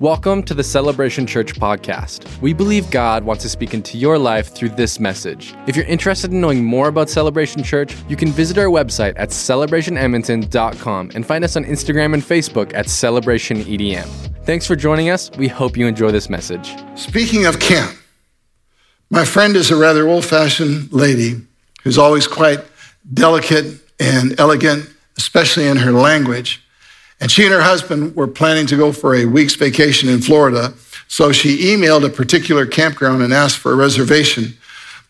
Welcome to the Celebration Church podcast. We believe God wants to speak into your life through this message. If you're interested in knowing more about Celebration Church, you can visit our website at celebrationedmonton.com and find us on Instagram and Facebook at celebrationedm. Thanks for joining us. We hope you enjoy this message. Speaking of camp, my friend is a rather old fashioned lady who's always quite delicate and elegant, especially in her language. And she and her husband were planning to go for a week's vacation in Florida. So she emailed a particular campground and asked for a reservation,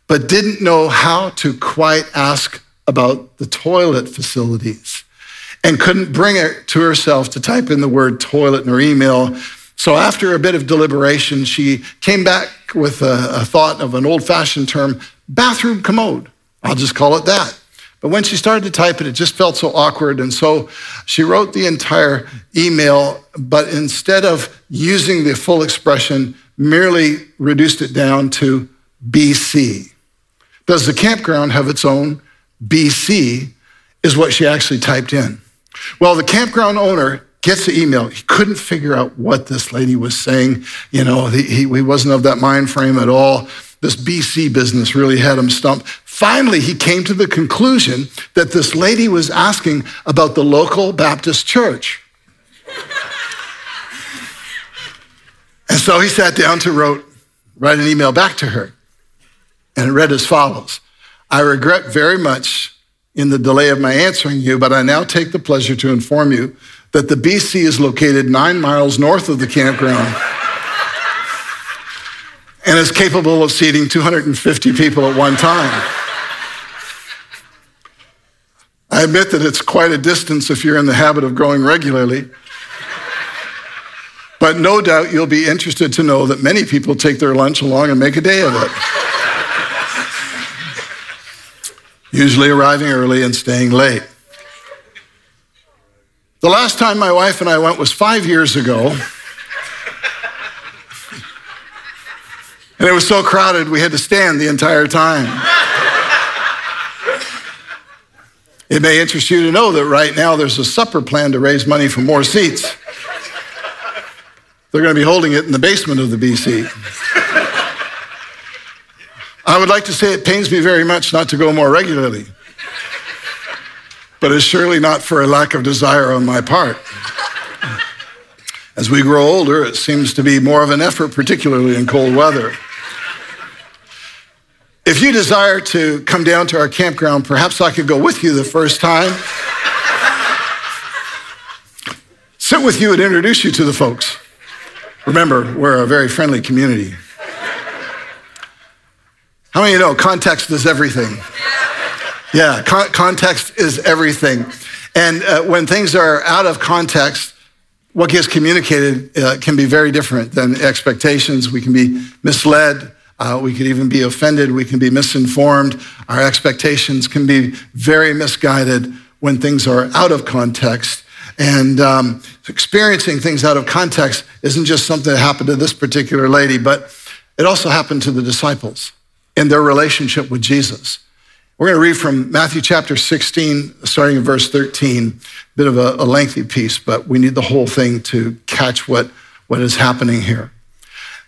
but didn't know how to quite ask about the toilet facilities and couldn't bring it to herself to type in the word toilet in her email. So after a bit of deliberation, she came back with a, a thought of an old fashioned term, bathroom commode. I'll just call it that. But when she started to type it, it just felt so awkward. And so she wrote the entire email, but instead of using the full expression, merely reduced it down to BC. Does the campground have its own BC? Is what she actually typed in. Well, the campground owner gets the email. He couldn't figure out what this lady was saying. You know, he, he, wasn't of that mind frame at all. This BC business really had him stumped. Finally, he came to the conclusion that this lady was asking about the local Baptist church. and so he sat down to wrote, write an email back to her. And it read as follows I regret very much in the delay of my answering you, but I now take the pleasure to inform you that the BC is located nine miles north of the campground and is capable of seating 250 people at one time. I admit that it's quite a distance if you're in the habit of growing regularly. But no doubt you'll be interested to know that many people take their lunch along and make a day of it. Usually arriving early and staying late. The last time my wife and I went was five years ago. And it was so crowded, we had to stand the entire time. It may interest you to know that right now there's a supper plan to raise money for more seats. They're going to be holding it in the basement of the BC. I would like to say it pains me very much not to go more regularly, but it's surely not for a lack of desire on my part. As we grow older, it seems to be more of an effort, particularly in cold weather. If you desire to come down to our campground, perhaps I could go with you the first time. Sit with you and introduce you to the folks. Remember, we're a very friendly community. How many of you know context is everything? Yeah, con- context is everything. And uh, when things are out of context, what gets communicated uh, can be very different than expectations. We can be misled. Uh, we could even be offended. We can be misinformed. Our expectations can be very misguided when things are out of context. And um, experiencing things out of context isn't just something that happened to this particular lady, but it also happened to the disciples in their relationship with Jesus. We're going to read from Matthew chapter 16, starting in verse 13. A bit of a, a lengthy piece, but we need the whole thing to catch what, what is happening here.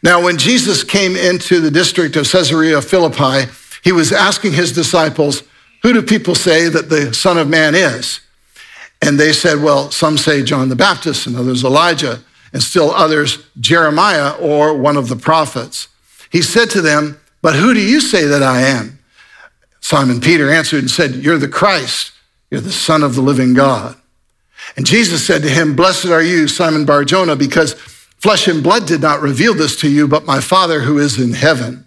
Now, when Jesus came into the district of Caesarea Philippi, he was asking his disciples, Who do people say that the Son of Man is? And they said, Well, some say John the Baptist, and others Elijah, and still others Jeremiah or one of the prophets. He said to them, But who do you say that I am? Simon Peter answered and said, You're the Christ, you're the Son of the living God. And Jesus said to him, Blessed are you, Simon Barjona, because Flesh and blood did not reveal this to you, but my Father who is in heaven.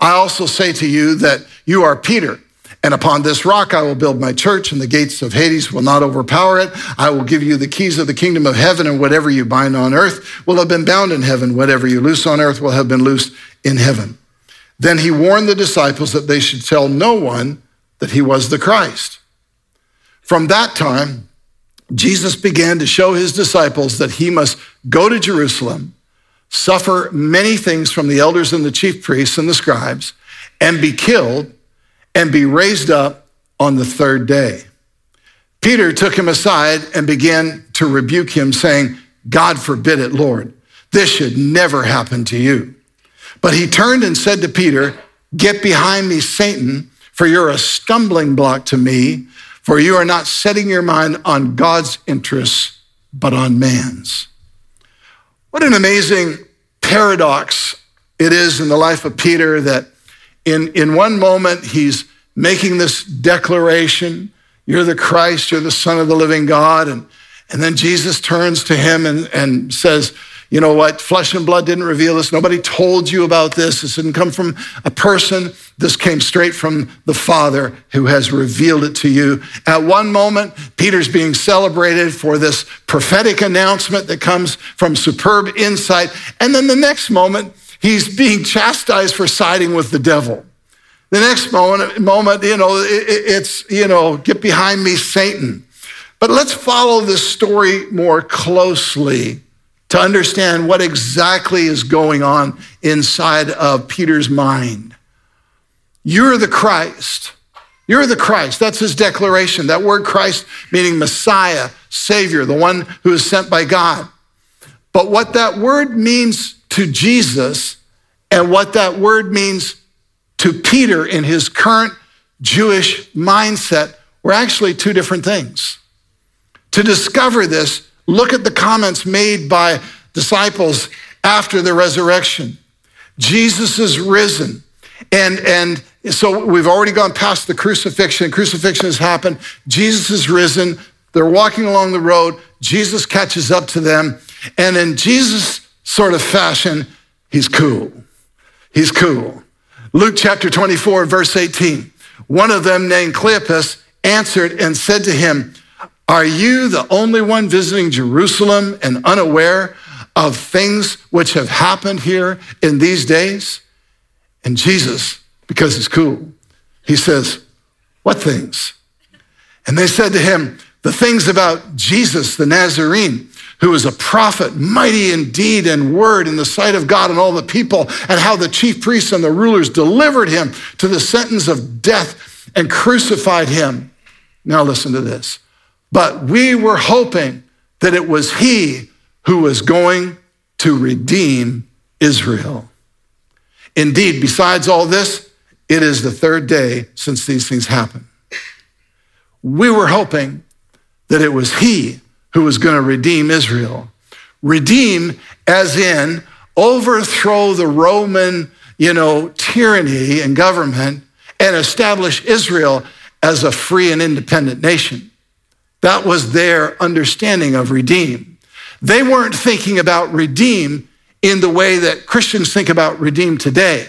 I also say to you that you are Peter, and upon this rock I will build my church, and the gates of Hades will not overpower it. I will give you the keys of the kingdom of heaven, and whatever you bind on earth will have been bound in heaven. Whatever you loose on earth will have been loosed in heaven. Then he warned the disciples that they should tell no one that he was the Christ. From that time, Jesus began to show his disciples that he must go to Jerusalem, suffer many things from the elders and the chief priests and the scribes, and be killed and be raised up on the third day. Peter took him aside and began to rebuke him, saying, God forbid it, Lord. This should never happen to you. But he turned and said to Peter, Get behind me, Satan, for you're a stumbling block to me, for you are not setting your mind on God's interests, but on man's. What an amazing paradox it is in the life of Peter that in, in one moment he's making this declaration You're the Christ, you're the Son of the living God. And, and then Jesus turns to him and, and says, you know what? Flesh and blood didn't reveal this. Nobody told you about this. This didn't come from a person. This came straight from the Father who has revealed it to you. At one moment, Peter's being celebrated for this prophetic announcement that comes from superb insight. And then the next moment, he's being chastised for siding with the devil. The next moment, moment you know, it's, you know, get behind me, Satan. But let's follow this story more closely to understand what exactly is going on inside of Peter's mind. You're the Christ. You're the Christ. That's his declaration. That word Christ meaning Messiah, Savior, the one who is sent by God. But what that word means to Jesus and what that word means to Peter in his current Jewish mindset were actually two different things. To discover this, Look at the comments made by disciples after the resurrection. Jesus is risen. And, and so we've already gone past the crucifixion. Crucifixion has happened. Jesus is risen. They're walking along the road. Jesus catches up to them. And in Jesus' sort of fashion, he's cool. He's cool. Luke chapter 24, verse 18. One of them, named Cleopas, answered and said to him, are you the only one visiting Jerusalem and unaware of things which have happened here in these days? And Jesus, because he's cool, he says, What things? And they said to him, The things about Jesus the Nazarene, who was a prophet, mighty in deed and word in the sight of God and all the people, and how the chief priests and the rulers delivered him to the sentence of death and crucified him. Now listen to this. But we were hoping that it was he who was going to redeem Israel. Indeed, besides all this, it is the third day since these things happened. We were hoping that it was he who was going to redeem Israel. Redeem, as in overthrow the Roman, you know, tyranny and government and establish Israel as a free and independent nation. That was their understanding of redeem. They weren't thinking about redeem in the way that Christians think about redeem today.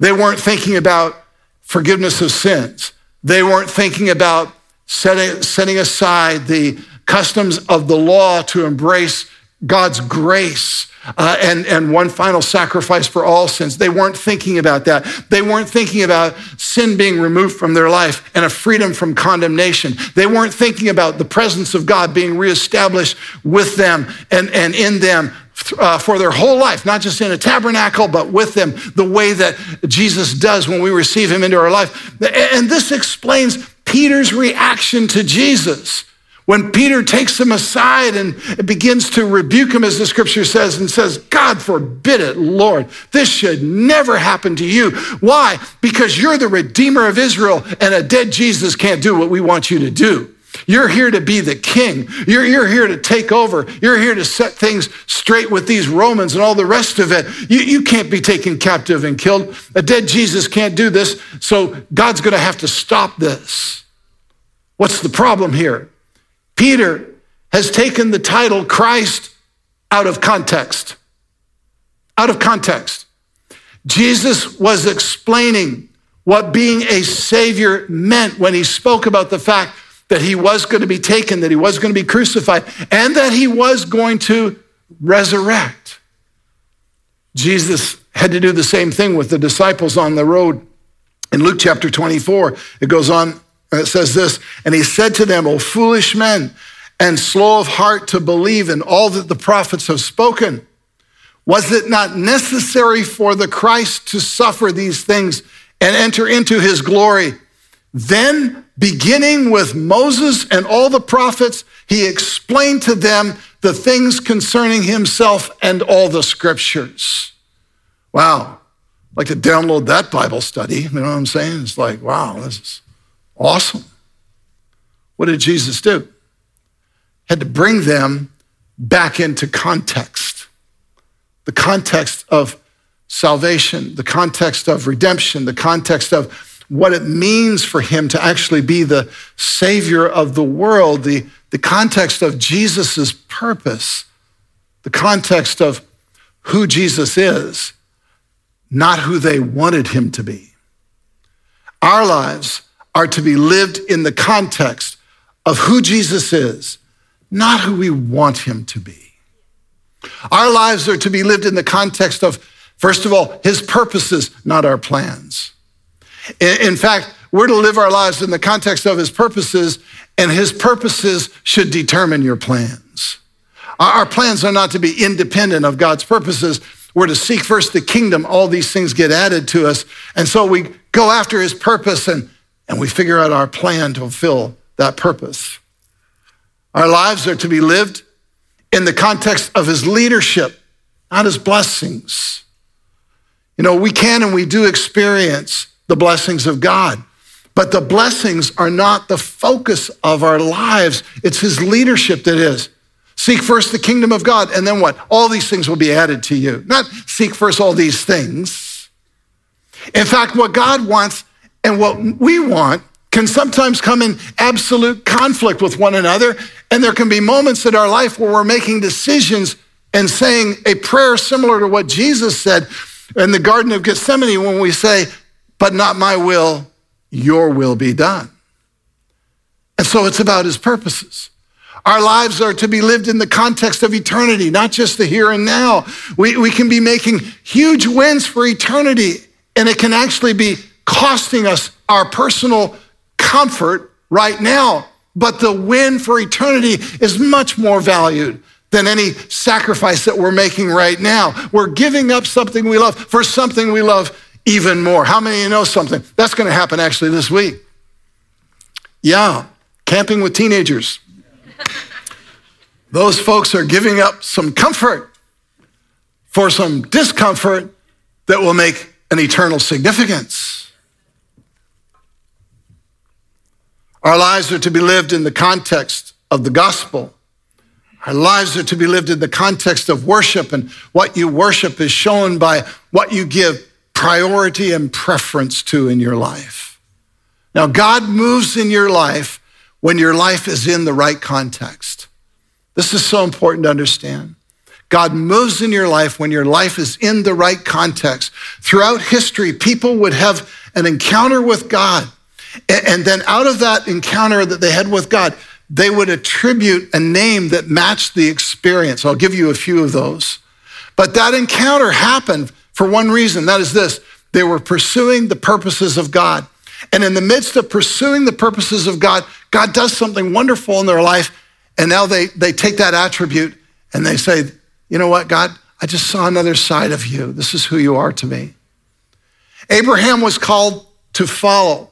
They weren't thinking about forgiveness of sins. They weren't thinking about setting, setting aside the customs of the law to embrace God's grace uh, and, and one final sacrifice for all sins. They weren't thinking about that. They weren't thinking about sin being removed from their life and a freedom from condemnation. They weren't thinking about the presence of God being reestablished with them and, and in them uh, for their whole life, not just in a tabernacle, but with them, the way that Jesus does when we receive him into our life. And this explains Peter's reaction to Jesus. When Peter takes him aside and begins to rebuke him, as the scripture says, and says, God forbid it, Lord, this should never happen to you. Why? Because you're the Redeemer of Israel, and a dead Jesus can't do what we want you to do. You're here to be the king. You're, you're here to take over. You're here to set things straight with these Romans and all the rest of it. You, you can't be taken captive and killed. A dead Jesus can't do this, so God's going to have to stop this. What's the problem here? Peter has taken the title Christ out of context. Out of context. Jesus was explaining what being a savior meant when he spoke about the fact that he was going to be taken, that he was going to be crucified, and that he was going to resurrect. Jesus had to do the same thing with the disciples on the road. In Luke chapter 24, it goes on and it says this, and he said to them, O foolish men and slow of heart to believe in all that the prophets have spoken. Was it not necessary for the Christ to suffer these things and enter into his glory? Then, beginning with Moses and all the prophets, he explained to them the things concerning himself and all the scriptures. Wow. I'd like to download that Bible study. You know what I'm saying? It's like, wow, this is awesome. What did Jesus do? Had to bring them back into context. The context of salvation, the context of redemption, the context of what it means for him to actually be the savior of the world, the, the context of Jesus' purpose, the context of who Jesus is, not who they wanted him to be. Our lives are to be lived in the context of who Jesus is, not who we want him to be. Our lives are to be lived in the context of, first of all, his purposes, not our plans. In fact, we're to live our lives in the context of his purposes, and his purposes should determine your plans. Our plans are not to be independent of God's purposes. We're to seek first the kingdom. All these things get added to us. And so we go after his purpose and, and we figure out our plan to fulfill that purpose. Our lives are to be lived in the context of his leadership, not his blessings. You know, we can and we do experience the blessings of God. But the blessings are not the focus of our lives. It's his leadership that is. Seek first the kingdom of God, and then what? All these things will be added to you. Not seek first all these things. In fact, what God wants and what we want can sometimes come in absolute conflict with one another. And there can be moments in our life where we're making decisions and saying a prayer similar to what Jesus said in the Garden of Gethsemane when we say, but not my will, your will be done. And so it's about his purposes. Our lives are to be lived in the context of eternity, not just the here and now. We, we can be making huge wins for eternity, and it can actually be costing us our personal comfort right now. But the win for eternity is much more valued than any sacrifice that we're making right now. We're giving up something we love for something we love even more. How many of you know something? That's going to happen actually this week. Yeah, camping with teenagers. Those folks are giving up some comfort for some discomfort that will make an eternal significance. Our lives are to be lived in the context of the gospel. Our lives are to be lived in the context of worship, and what you worship is shown by what you give priority and preference to in your life. Now, God moves in your life when your life is in the right context. This is so important to understand. God moves in your life when your life is in the right context. Throughout history, people would have an encounter with God. And then out of that encounter that they had with God, they would attribute a name that matched the experience. I'll give you a few of those. But that encounter happened for one reason that is this they were pursuing the purposes of God. And in the midst of pursuing the purposes of God, God does something wonderful in their life. And now they, they take that attribute and they say, you know what, God, I just saw another side of you. This is who you are to me. Abraham was called to follow.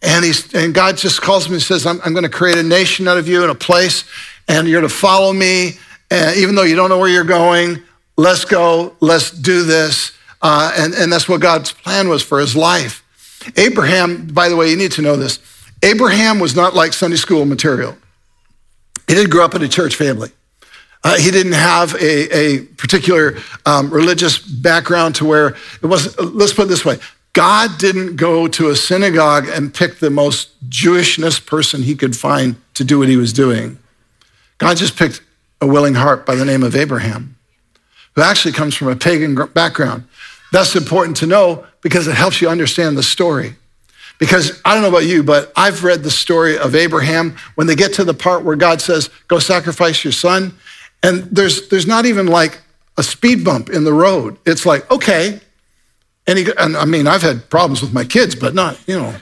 And, he's, and God just calls him and says, I'm, I'm going to create a nation out of you in a place, and you're to follow me. And even though you don't know where you're going, let's go, let's do this. Uh, and, and that's what God's plan was for his life. Abraham, by the way, you need to know this. Abraham was not like Sunday school material. He didn't grow up in a church family. Uh, he didn't have a, a particular um, religious background to where it was, let's put it this way God didn't go to a synagogue and pick the most Jewishness person he could find to do what he was doing. God just picked a willing heart by the name of Abraham, who actually comes from a pagan background. That's important to know because it helps you understand the story. Because I don't know about you, but I've read the story of Abraham when they get to the part where God says, Go sacrifice your son. And there's, there's not even like a speed bump in the road. It's like, okay. And, he, and I mean, I've had problems with my kids, but not, you know,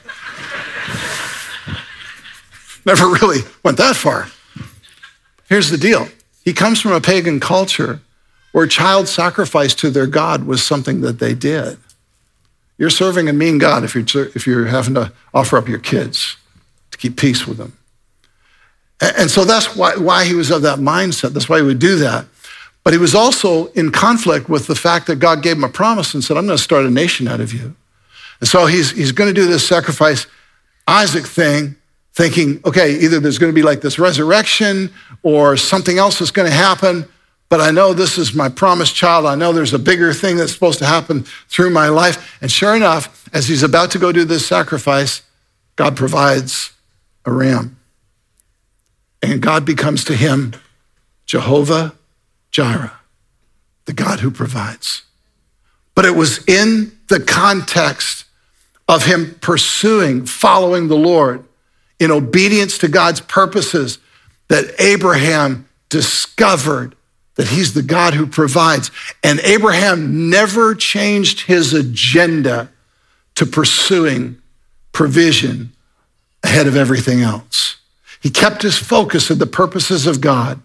never really went that far. Here's the deal he comes from a pagan culture where child sacrifice to their God was something that they did. you're serving a mean God if you're, if you're having to offer up your kids to keep peace with them. And so that's why, why he was of that mindset. That's why he would do that. But he was also in conflict with the fact that God gave him a promise and said, I'm going to start a nation out of you. And so he's, he's going to do this sacrifice Isaac thing, thinking, okay, either there's going to be like this resurrection or something else is going to happen, but I know this is my promised child. I know there's a bigger thing that's supposed to happen through my life. And sure enough, as he's about to go do this sacrifice, God provides a ram. And God becomes to him Jehovah Jireh, the God who provides. But it was in the context of him pursuing, following the Lord in obedience to God's purposes that Abraham discovered that he's the God who provides. And Abraham never changed his agenda to pursuing provision ahead of everything else. He kept his focus on the purposes of God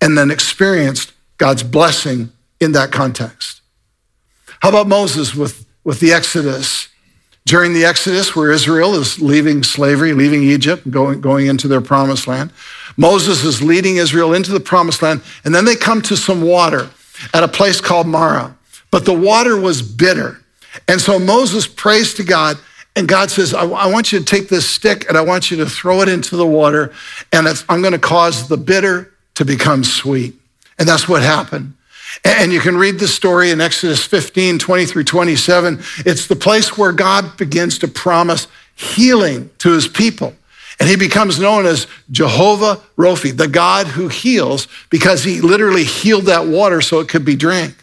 and then experienced God's blessing in that context. How about Moses with, with the Exodus? During the Exodus, where Israel is leaving slavery, leaving Egypt, going, going into their promised land, Moses is leading Israel into the promised land, and then they come to some water at a place called Mara. But the water was bitter. And so Moses prays to God, and God says, I, want you to take this stick and I want you to throw it into the water, and I'm going to cause the bitter to become sweet. And that's what happened. And you can read the story in Exodus 15, 20 through 27. It's the place where God begins to promise healing to his people. And he becomes known as Jehovah Rophi, the God who heals, because he literally healed that water so it could be drank.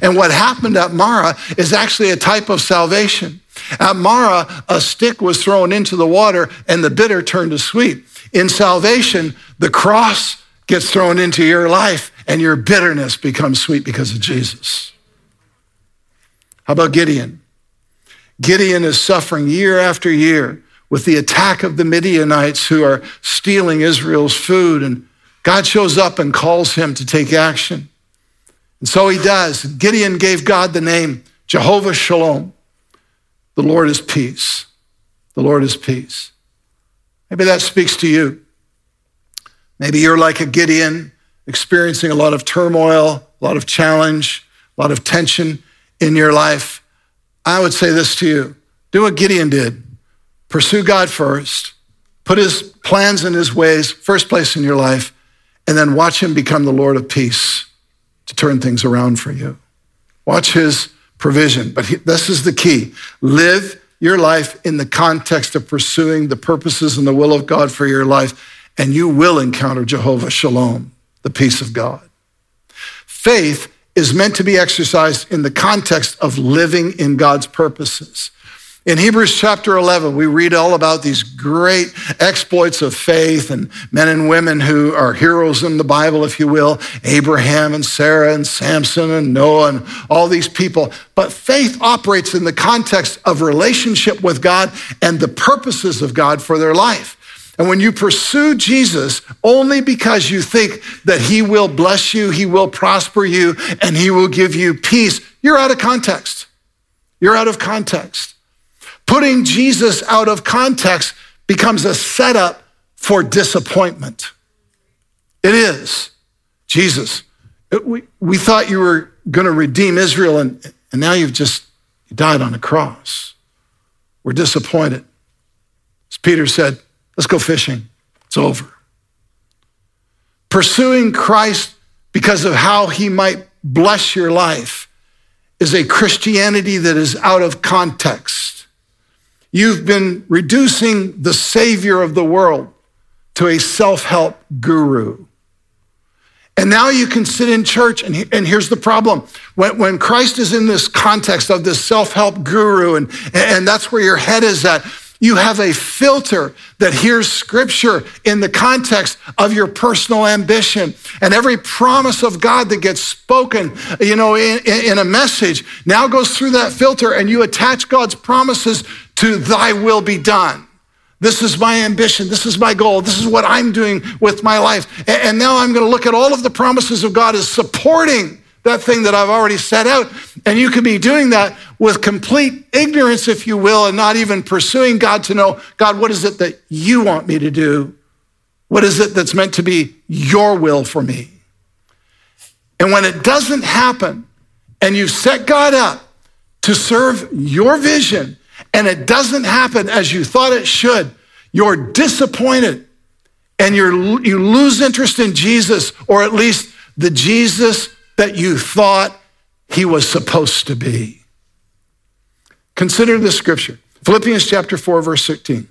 And what happened at Mara is actually a type of salvation. At Mara, a stick was thrown into the water and the bitter turned to sweet. In salvation, the cross gets thrown into your life and your bitterness becomes sweet because of Jesus. How about Gideon? Gideon is suffering year after year with the attack of the Midianites who are stealing Israel's food, and God shows up and calls him to take action. And so he does. Gideon gave God the name Jehovah Shalom. The Lord is peace. The Lord is peace. Maybe that speaks to you. Maybe you're like a Gideon experiencing a lot of turmoil, a lot of challenge, a lot of tension in your life, I would say this to you do what Gideon did pursue God first, put his plans and his ways first place in your life, and then watch him become the Lord of peace to turn things around for you. Watch his provision. But he, this is the key live your life in the context of pursuing the purposes and the will of God for your life, and you will encounter Jehovah Shalom the peace of God. Faith is meant to be exercised in the context of living in God's purposes. In Hebrews chapter 11, we read all about these great exploits of faith and men and women who are heroes in the Bible, if you will Abraham and Sarah and Samson and Noah and all these people. But faith operates in the context of relationship with God and the purposes of God for their life. And when you pursue Jesus only because you think that he will bless you, he will prosper you, and he will give you peace, you're out of context. You're out of context. Putting Jesus out of context becomes a setup for disappointment. It is. Jesus, we, we thought you were going to redeem Israel, and, and now you've just died on a cross. We're disappointed. As Peter said, Let's go fishing. It's over. Pursuing Christ because of how he might bless your life is a Christianity that is out of context. You've been reducing the Savior of the world to a self help guru. And now you can sit in church, and, he, and here's the problem. When, when Christ is in this context of this self help guru, and, and that's where your head is at, you have a filter that hears scripture in the context of your personal ambition. And every promise of God that gets spoken, you know, in, in, a message now goes through that filter and you attach God's promises to thy will be done. This is my ambition. This is my goal. This is what I'm doing with my life. And now I'm going to look at all of the promises of God as supporting that thing that I've already set out. And you could be doing that with complete ignorance, if you will, and not even pursuing God to know, God, what is it that you want me to do? What is it that's meant to be your will for me? And when it doesn't happen, and you've set God up to serve your vision, and it doesn't happen as you thought it should, you're disappointed and you're, you lose interest in Jesus, or at least the Jesus that you thought he was supposed to be. Consider this scripture Philippians chapter 4, verse 16.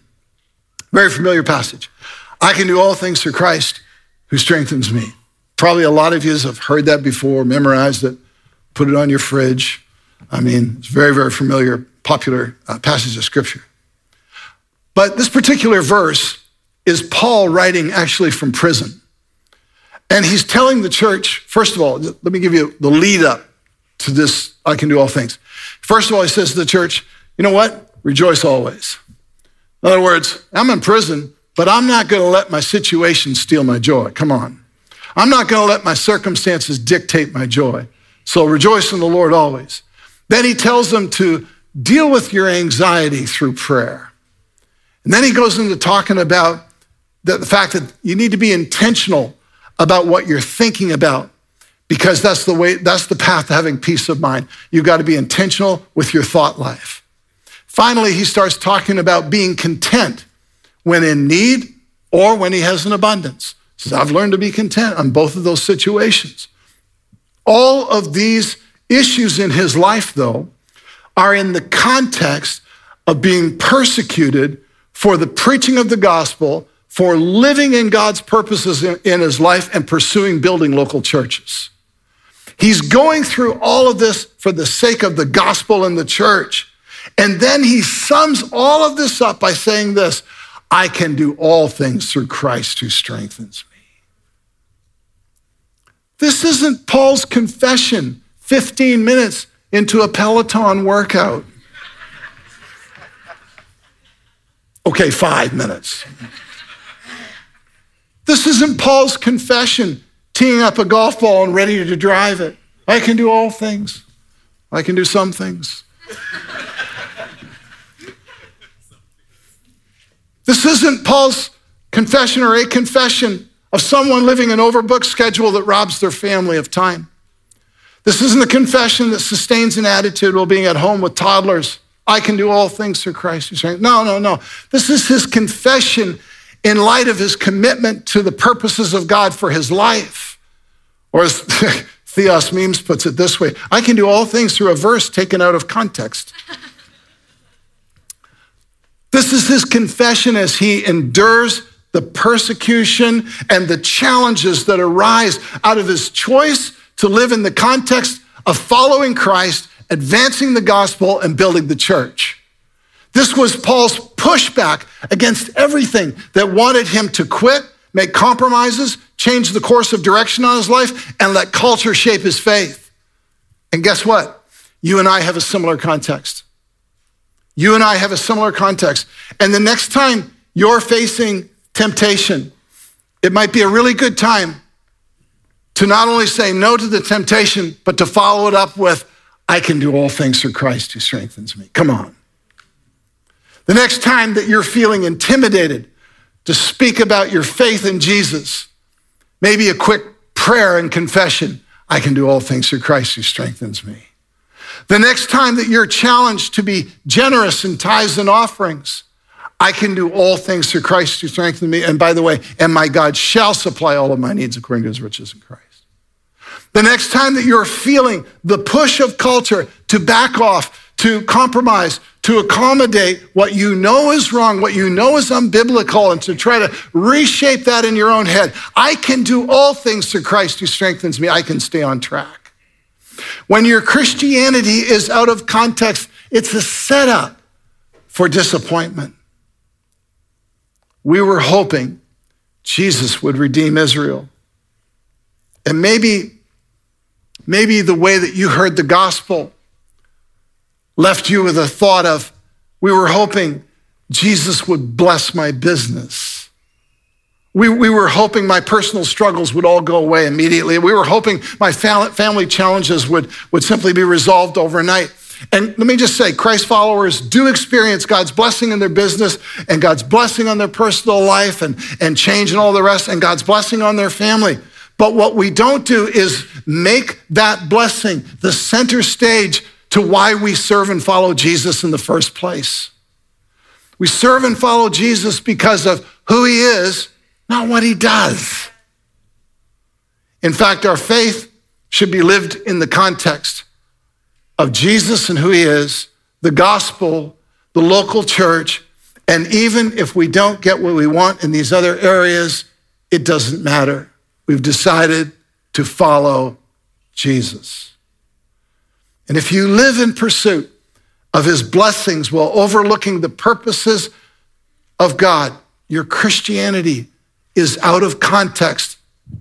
Very familiar passage. I can do all things through Christ who strengthens me. Probably a lot of you have heard that before, memorized it, put it on your fridge. I mean, it's very, very familiar, popular uh, passage of scripture. But this particular verse is Paul writing actually from prison. And he's telling the church, first of all, let me give you the lead up to this I can do all things. First of all, he says to the church, you know what? Rejoice always. In other words, I'm in prison, but I'm not going to let my situation steal my joy. Come on. I'm not going to let my circumstances dictate my joy. So rejoice in the Lord always. Then he tells them to deal with your anxiety through prayer. And then he goes into talking about the, fact that you need to be intentional about what you're thinking about because that's the way that's the path to having peace of mind. You've got to be intentional with your thought life. Finally he starts talking about being content when in need or when he has an abundance. He says i've learned to be content on both of those situations. All of these issues in his life though are in the context of being persecuted for the preaching of the gospel for living in God's purposes in, in, his life and pursuing building local churches. He's going through all of this for the sake of the gospel and the church. And then he sums all of this up by saying this I can do all things through Christ who strengthens me. This isn't Paul's confession 15 minutes into a Peloton workout. Okay, five minutes. This isn't Paul's confession, teeing up a golf ball and ready to drive it. I can do all things. I can do some things. this isn't Paul's confession or a confession of someone living an overbooked schedule that robs their family of time. This isn't a confession that sustains an attitude while being at home with toddlers. I can do all things through Christ who strengthens. No, no, no. This is his confession in light of his commitment to the purposes of God for his life. Or as Theos Memes puts it this way I can do all things through a verse taken out of context. this is his confession as he endures the persecution and the challenges that arise out of his choice to live in the context of following Christ, advancing the gospel, and building the church. This was Paul's pushback against everything that wanted him to quit, make compromises, change the course of direction on his life, and let culture shape his faith. And guess what? You and I have a similar context. You and I have a similar context. And the next time you're facing temptation, it might be a really good time to not only say no to the temptation, but to follow it up with, I can do all things through Christ who strengthens me. Come on. The next time that you're feeling intimidated to speak about your faith in Jesus, maybe a quick prayer and confession I can do all things through Christ who strengthens me. The next time that you're challenged to be generous in tithes and offerings, I can do all things through Christ who strengthens me. And by the way, and my God shall supply all of my needs according to his riches in Christ. The next time that you're feeling the push of culture to back off, to compromise, to accommodate what you know is wrong, what you know is unbiblical, and to try to reshape that in your own head. I can do all things through Christ who strengthens me. I can stay on track. When your Christianity is out of context, it's a setup for disappointment. We were hoping Jesus would redeem Israel. And maybe, maybe the way that you heard the gospel left you with a thought of, we were hoping Jesus would bless my business, We, we were hoping my personal struggles would all go away immediately. We were hoping my family challenges would, would simply be resolved overnight. And let me just say, Christ followers do experience God's blessing in their business and God's blessing on their personal life and, and change and all the rest, and God's blessing on their family. But what we don't do is make that blessing the center stage to why we serve and follow Jesus in the first place. We serve and follow Jesus because of who he is, not what he does. In fact, our faith should be lived in the context of Jesus and who he is, the gospel, the local church, and even if we don't get what we want in these other areas, it doesn't matter. We've decided to follow Jesus. And if you live in pursuit of his blessings while overlooking the purposes of God, your Christianity is out of context.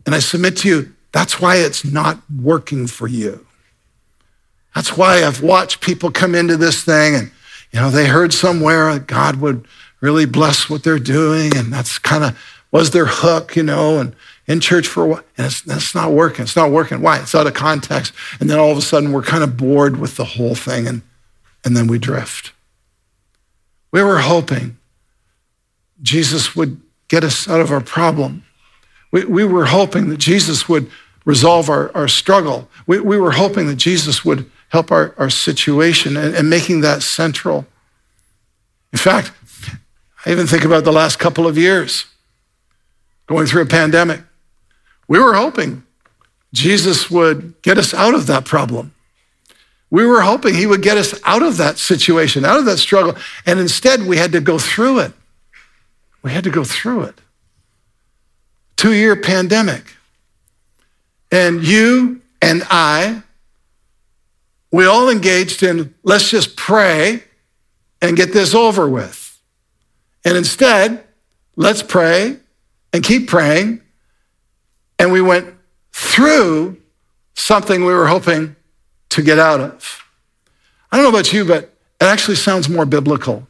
And I submit to you, that's why it's not working for you. That's why I've watched people come into this thing and, you know, they heard somewhere God would really bless what they're doing. And that's kind of was their hook, you know, and in church for a while. And it's, it's not working. It's not working. Why? It's out of context. And then all of a sudden we're kind of bored with the whole thing and, and then we drift. We were hoping Jesus would get us out of our problem. We, we were hoping that Jesus would resolve our, our struggle. We, we were hoping that Jesus would help our, our situation and, and making that central. In fact, I even think about the last couple of years going through a pandemic. We were hoping Jesus would get us out of that problem. We were hoping he would get us out of that situation, out of that struggle. And instead, we had to go through it. We had to go through it. Two year pandemic. And you and I we all engaged in let's just pray and get this over with. And instead, let's pray and keep praying. And we went through something we were hoping to get out of. I don't know about you, but it actually sounds more biblical.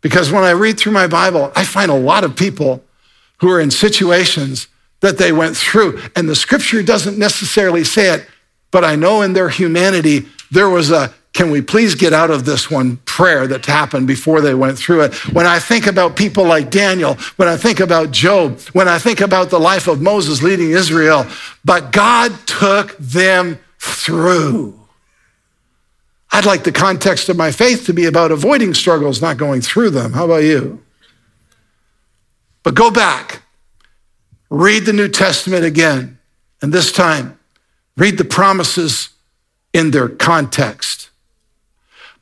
Because when I read through my Bible, I find a lot of people who are in situations that they went through. And the scripture doesn't necessarily say it but I know in their humanity, there was a can we please get out of this one prayer that happened before they went through it? When I think about people like Daniel, when I think about Job, when I think about the life of Moses leading Israel, but God took them through. I'd like the context of my faith to be about avoiding struggles, not going through them. How about you? But go back, read the New Testament again, and this time, Read the promises in their context.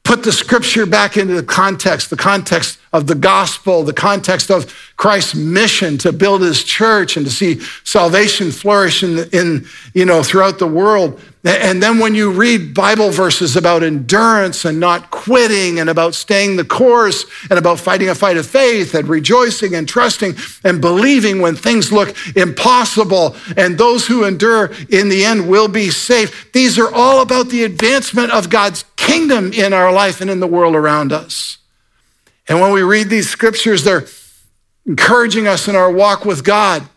Put the scripture back into the context, the context of the gospel, the context of Christ's mission to build his church and to see salvation flourish in, in, you know, throughout the world. And then when you read Bible verses about endurance and not quitting and about staying the course and about fighting a fight of faith and rejoicing and trusting and believing when things look impossible and those who endure in the end will be safe. These are all about the advancement of God's kingdom in our life and in the world around us. And when we read these scriptures, they're encouraging us in our walk with God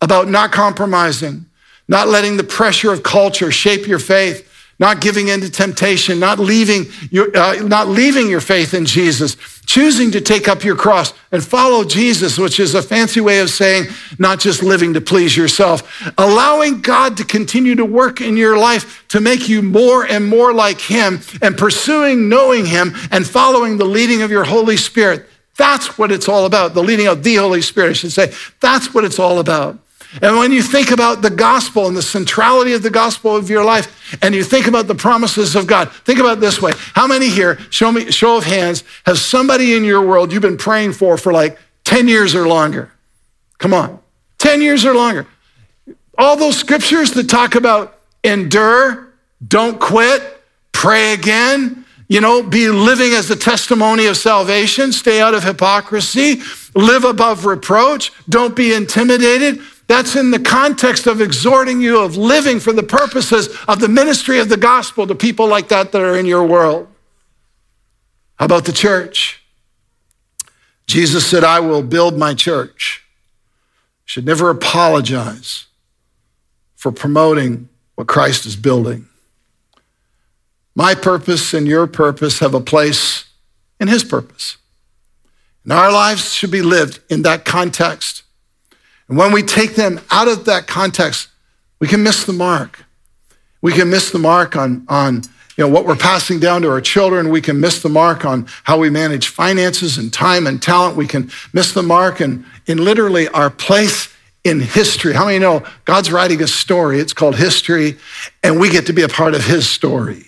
about not compromising not letting the pressure of culture shape your faith, not giving in to temptation, not leaving your, uh, not leaving your faith in Jesus, choosing to take up your cross and follow Jesus, which is a fancy way of saying not just living to please yourself, allowing God to continue to work in your life to make you more and more like Him and pursuing knowing Him and following the leading of your Holy Spirit. That's what it's all about. The leading of the Holy Spirit, I should say. That's what it's all about. And when you think about the gospel and the centrality of the gospel of your life, and you think about the promises of God, think about this way. How many here, show me, show of hands, has somebody in your world you've been praying for for like 10 years or longer? Come on, 10 years or longer. All those scriptures that talk about endure, don't quit, pray again, you know, be living as a testimony of salvation, stay out of hypocrisy, live above reproach, don't be intimidated. That's in the context of exhorting you of living for the purposes of the ministry of the gospel to people like that that are in your world. How about the church? Jesus said, I will build my church, should never apologize for promoting what Christ is building. My purpose and your purpose have a place in his purpose. And our lives should be lived in that context. And when we take them out of that context, we can miss the mark. We can miss the mark on, on you know, what we're passing down to our children. We can miss the mark on how we manage finances and time and talent. We can miss the mark in, in literally our place in history. How many know God's writing a story? It's called history, and we get to be a part of his story.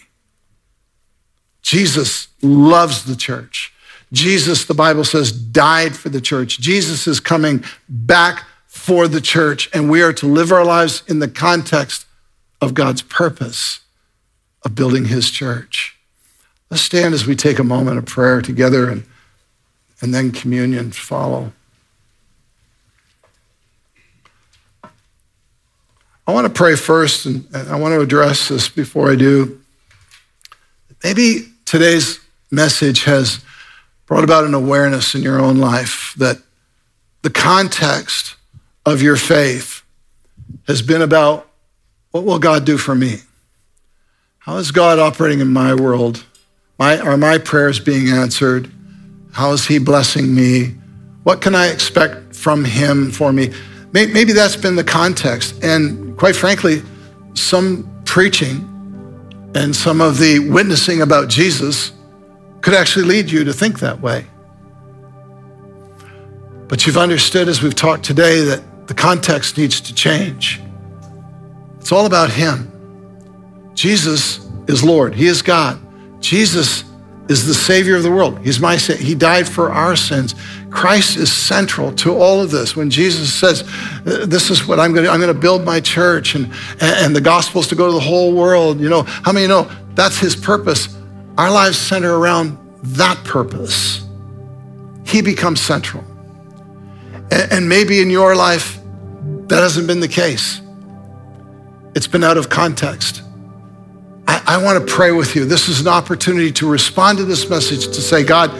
Jesus loves the church. Jesus, the Bible says, died for the church. Jesus is coming back for the church, and we are to live our lives in the context of God's purpose of building his church. Let's stand as we take a moment of prayer together and, and then communion follow. I want to pray first, and, and I want to address this before I do. Maybe today's message has brought about an awareness in your own life that the context of your faith has been about what will God do for me? How is God operating in my world? My, are my prayers being answered? How is He blessing me? What can I expect from Him for me? Maybe that's been the context. And quite frankly, some preaching and some of the witnessing about Jesus could actually lead you to think that way. But you've understood as we've talked today that the context needs to change. It's all about Him. Jesus is Lord, He is God. Jesus is the Savior of the world. He's my He died for our sins. Christ is central to all of this. When Jesus says, uh, "This is what I'm going to I'm going to build my church," and and the gospel is to go to the whole world. You know, how many know that's His purpose? Our lives center around that purpose. He becomes central, and maybe in your life that hasn't been the case. It's been out of context. I, want to pray with you. This is an opportunity to respond to this message to say, God,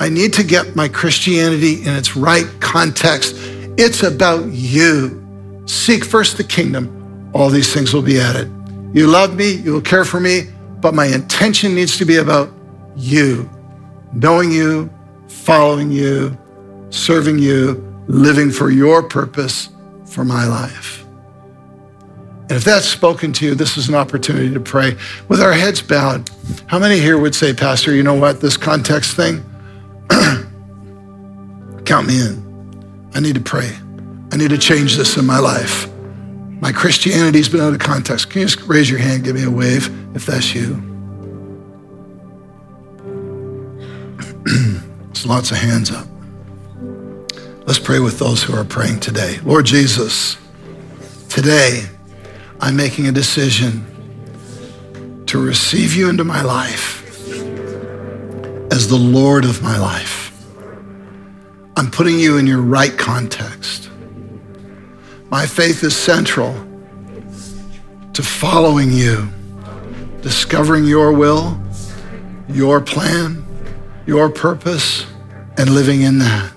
I need to get my Christianity in its right context. It's about you. Seek first the kingdom, all these things will be added. You love me, you will care for me, but my intention needs to be about you, knowing you, following you, serving you, living for your purpose for my life. And if that's spoken to you, this is an opportunity to pray with our heads bowed. How many here would say, Pastor, you know what, this context thing? Count me in. I need to pray. I need to change this in my life. My Christianity's been out of context. Can you just raise your hand, give me a wave if that's you? There's lots of hands up. Let's pray with those who are praying today. Lord Jesus, today, I'm making a decision to receive you into my life as the Lord of my life. I'm putting you in your right context. My faith is central to following you, discovering your will, your plan, your purpose, and living in that.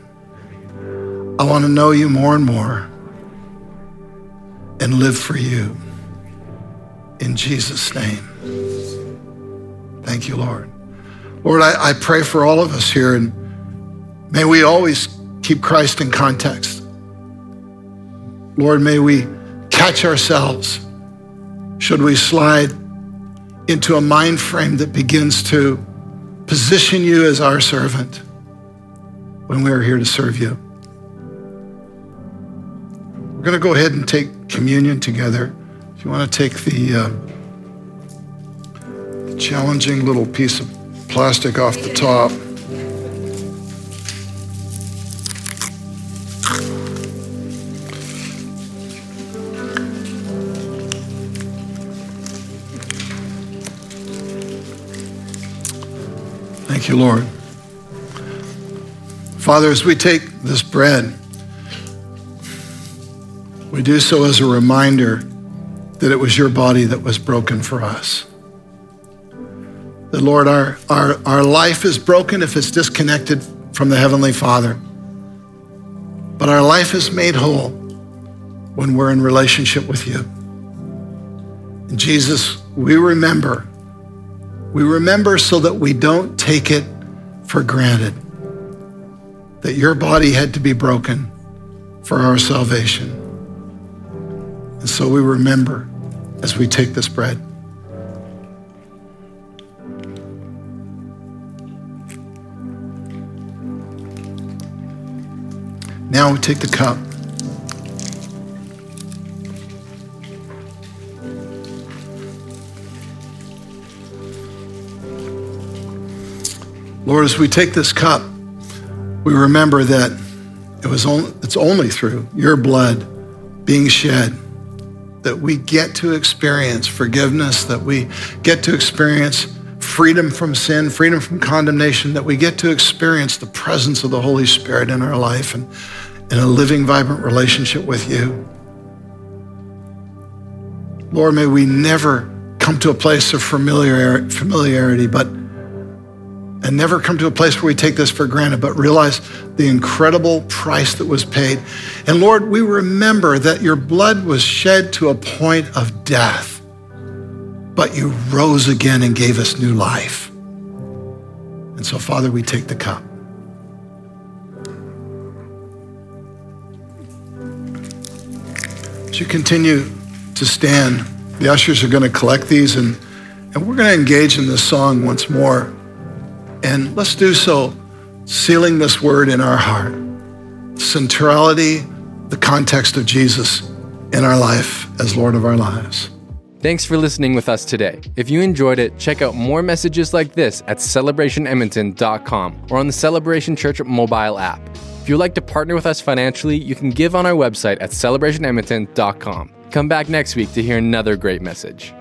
I want to know you more and more and live for you. In Jesus' name. Thank you, Lord. Lord, I, I pray for all of us here, and may we always keep Christ in context. Lord, may we catch ourselves should we slide into a mind frame that begins to position you as our servant when we are here to serve you. Going to go ahead and take communion together. If you want to take the, uh, the challenging little piece of plastic off the top. Thank you, Lord. Father, as we take this bread, we do so as a reminder that it was your body that was broken for us. That, Lord, our, our, our life is broken if it's disconnected from the Heavenly Father. But our life is made whole when we're in relationship with you. And Jesus, we remember. We remember so that we don't take it for granted that your body had to be broken for our salvation. And so we remember as we take this bread. Now we take the cup. Lord, as we take this cup, we remember that it was only, it's only through your blood being shed that we get to experience forgiveness, that we get to experience freedom from sin, freedom from condemnation, that we get to experience the presence of the Holy Spirit in our life and in a living, vibrant relationship with you. Lord, may we never come to a place of familiarity, but and never come to a place where we take this for granted, but realize the incredible price that was paid. And Lord, we remember that your blood was shed to a point of death, but you rose again and gave us new life. And so, Father, we take the cup. As you continue to stand, the ushers are going to collect these and, and we're going to engage in this song once more. And let's do so sealing this word in our heart. Centrality, the context of Jesus in our life as Lord of our lives. Thanks for listening with us today. If you enjoyed it, check out more messages like this at celebrationedmonton.com or on the Celebration Church mobile app. If you'd like to partner with us financially, you can give on our website at celebrationedmonton.com. Come back next week to hear another great message.